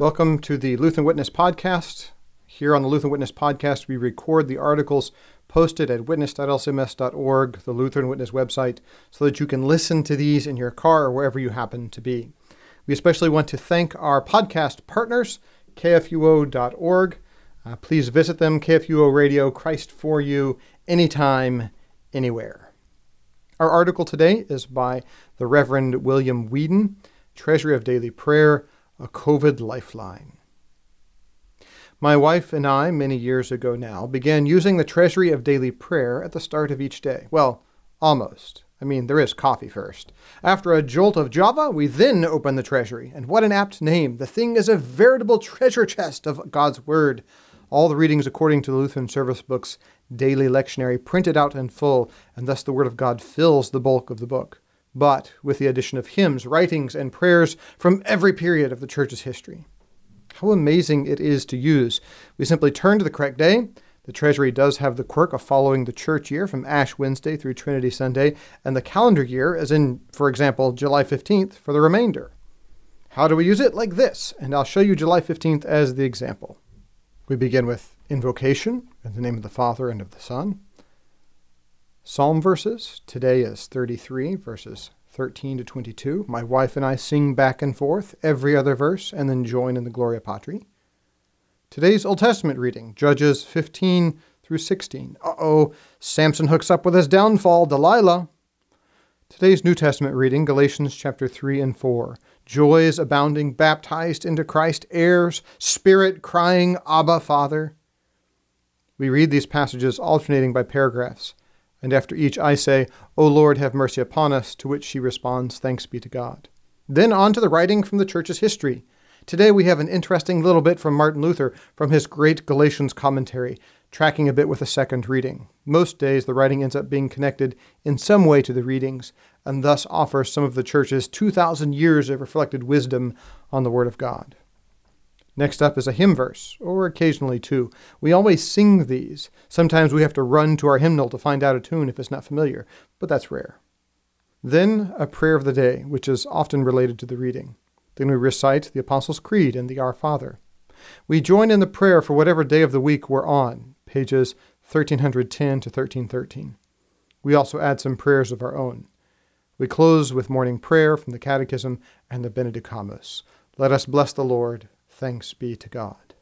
Welcome to the Lutheran Witness Podcast. Here on the Lutheran Witness Podcast, we record the articles posted at witness.lcms.org, the Lutheran Witness website, so that you can listen to these in your car or wherever you happen to be. We especially want to thank our podcast partners, kfuo.org. Uh, please visit them, KFUO Radio, Christ for you, anytime, anywhere. Our article today is by the Reverend William Weedon, Treasury of Daily Prayer a COVID lifeline. My wife and I, many years ago now, began using the treasury of daily prayer at the start of each day. Well, almost. I mean, there is coffee first. After a jolt of Java, we then open the treasury. And what an apt name! The thing is a veritable treasure chest of God's Word. All the readings according to the Lutheran Service Book's daily lectionary printed out in full, and thus the Word of God fills the bulk of the book but with the addition of hymns, writings, and prayers from every period of the Church's history. How amazing it is to use. We simply turn to the correct day. The Treasury does have the quirk of following the church year from Ash Wednesday through Trinity Sunday, and the calendar year, as in, for example, July 15th, for the remainder. How do we use it? Like this, and I'll show you July 15th as the example. We begin with invocation in the name of the Father and of the Son. Psalm verses. Today is 33, verses 13 to 22. My wife and I sing back and forth every other verse and then join in the Gloria Patri. Today's Old Testament reading, Judges 15 through 16. Uh oh, Samson hooks up with his downfall, Delilah. Today's New Testament reading, Galatians chapter 3 and 4. Joys abounding, baptized into Christ, heirs, spirit crying, Abba, Father. We read these passages alternating by paragraphs. And after each I say, O Lord, have mercy upon us, to which she responds, Thanks be to God. Then on to the writing from the church's history. Today we have an interesting little bit from Martin Luther from his great Galatians commentary, tracking a bit with a second reading. Most days the writing ends up being connected in some way to the readings, and thus offers some of the church's 2,000 years of reflected wisdom on the Word of God. Next up is a hymn verse, or occasionally two. We always sing these. Sometimes we have to run to our hymnal to find out a tune if it's not familiar, but that's rare. Then a prayer of the day, which is often related to the reading. Then we recite the Apostles' Creed and the Our Father. We join in the prayer for whatever day of the week we're on, pages 1310 to 1313. We also add some prayers of our own. We close with morning prayer from the Catechism and the Benedicamus. Let us bless the Lord. Thanks be to God.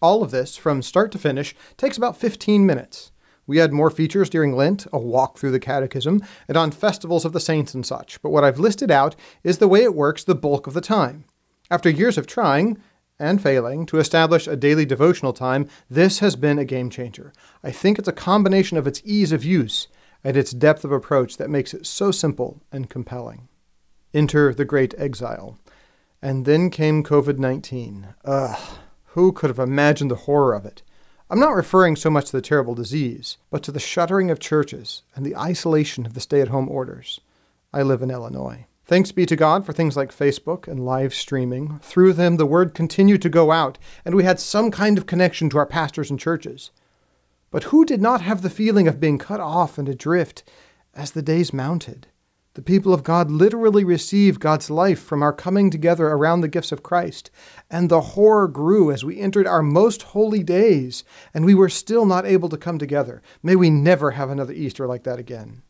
All of this, from start to finish, takes about 15 minutes. We add more features during Lent, a walk through the Catechism, and on festivals of the saints and such, but what I've listed out is the way it works the bulk of the time. After years of trying, and failing, to establish a daily devotional time, this has been a game changer. I think it's a combination of its ease of use and its depth of approach that makes it so simple and compelling. Enter the Great Exile. And then came COVID 19. Ugh, who could have imagined the horror of it? I'm not referring so much to the terrible disease, but to the shuttering of churches and the isolation of the stay at home orders. I live in Illinois. Thanks be to God for things like Facebook and live streaming. Through them, the word continued to go out, and we had some kind of connection to our pastors and churches. But who did not have the feeling of being cut off and adrift as the days mounted? The people of God literally receive God's life from our coming together around the gifts of Christ. And the horror grew as we entered our most holy days, and we were still not able to come together. May we never have another Easter like that again.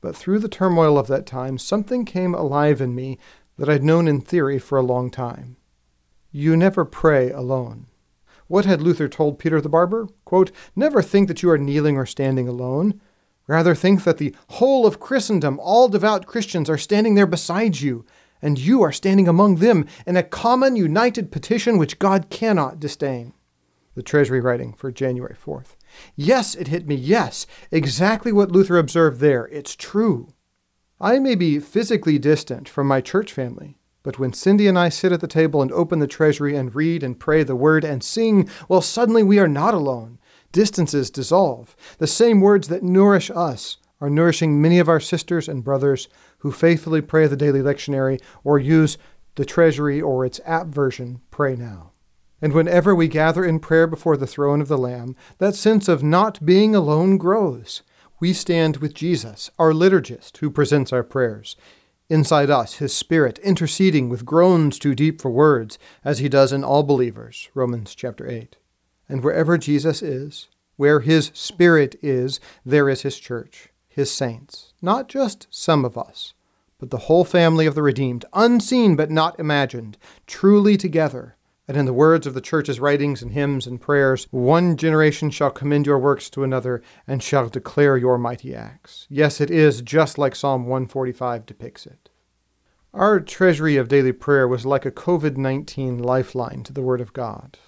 But through the turmoil of that time, something came alive in me that I'd known in theory for a long time. You never pray alone. What had Luther told Peter the barber? Quote, Never think that you are kneeling or standing alone. Rather, think that the whole of Christendom, all devout Christians, are standing there beside you, and you are standing among them in a common, united petition which God cannot disdain. The Treasury writing for January 4th. Yes, it hit me. Yes, exactly what Luther observed there. It's true. I may be physically distant from my church family, but when Cindy and I sit at the table and open the treasury and read and pray the word and sing, well, suddenly we are not alone distances dissolve. The same words that nourish us are nourishing many of our sisters and brothers who faithfully pray the daily lectionary or use the treasury or its app version, Pray Now. And whenever we gather in prayer before the throne of the Lamb, that sense of not being alone grows. We stand with Jesus, our liturgist, who presents our prayers. inside us, His Spirit, interceding with groans too deep for words, as He does in all believers. Romans chapter 8. And wherever Jesus is, where His Spirit is, there is His church, His saints, not just some of us, but the whole family of the redeemed, unseen but not imagined, truly together. And in the words of the church's writings and hymns and prayers, one generation shall commend your works to another and shall declare your mighty acts. Yes, it is just like Psalm 145 depicts it. Our treasury of daily prayer was like a COVID 19 lifeline to the Word of God.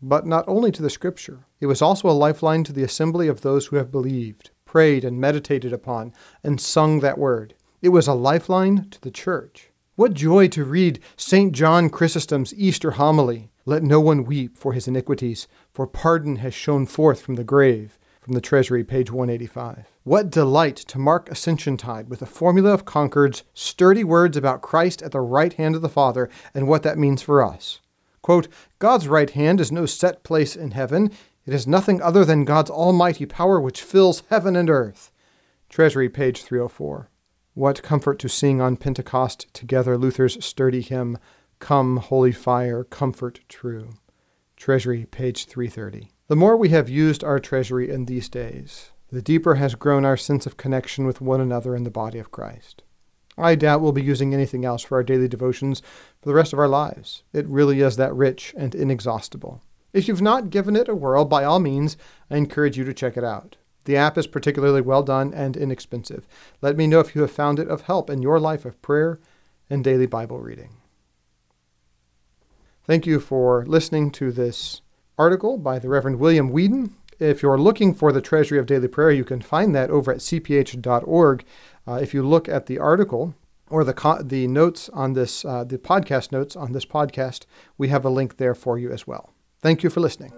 But not only to the Scripture, it was also a lifeline to the assembly of those who have believed, prayed, and meditated upon, and sung that Word. It was a lifeline to the church. What joy to read St. John Chrysostom's Easter homily. Let no one weep for his iniquities, for pardon has shone forth from the grave. From the Treasury, page 185. What delight to mark Ascension Tide with a formula of Concord's sturdy words about Christ at the right hand of the Father and what that means for us. Quote, God's right hand is no set place in heaven. It is nothing other than God's almighty power which fills heaven and earth. Treasury, page 304. What comfort to sing on Pentecost together Luther's sturdy hymn, Come, Holy Fire, Comfort True. Treasury, page 330. The more we have used our treasury in these days, the deeper has grown our sense of connection with one another in the body of Christ. I doubt we'll be using anything else for our daily devotions for the rest of our lives. It really is that rich and inexhaustible. If you've not given it a whirl, by all means, I encourage you to check it out. The app is particularly well done and inexpensive. Let me know if you have found it of help in your life of prayer and daily Bible reading. Thank you for listening to this article by the Reverend William Weedon. If you're looking for the Treasury of Daily Prayer, you can find that over at cph.org. Uh, if you look at the article or the co- the notes on this, uh, the podcast notes on this podcast, we have a link there for you as well. Thank you for listening.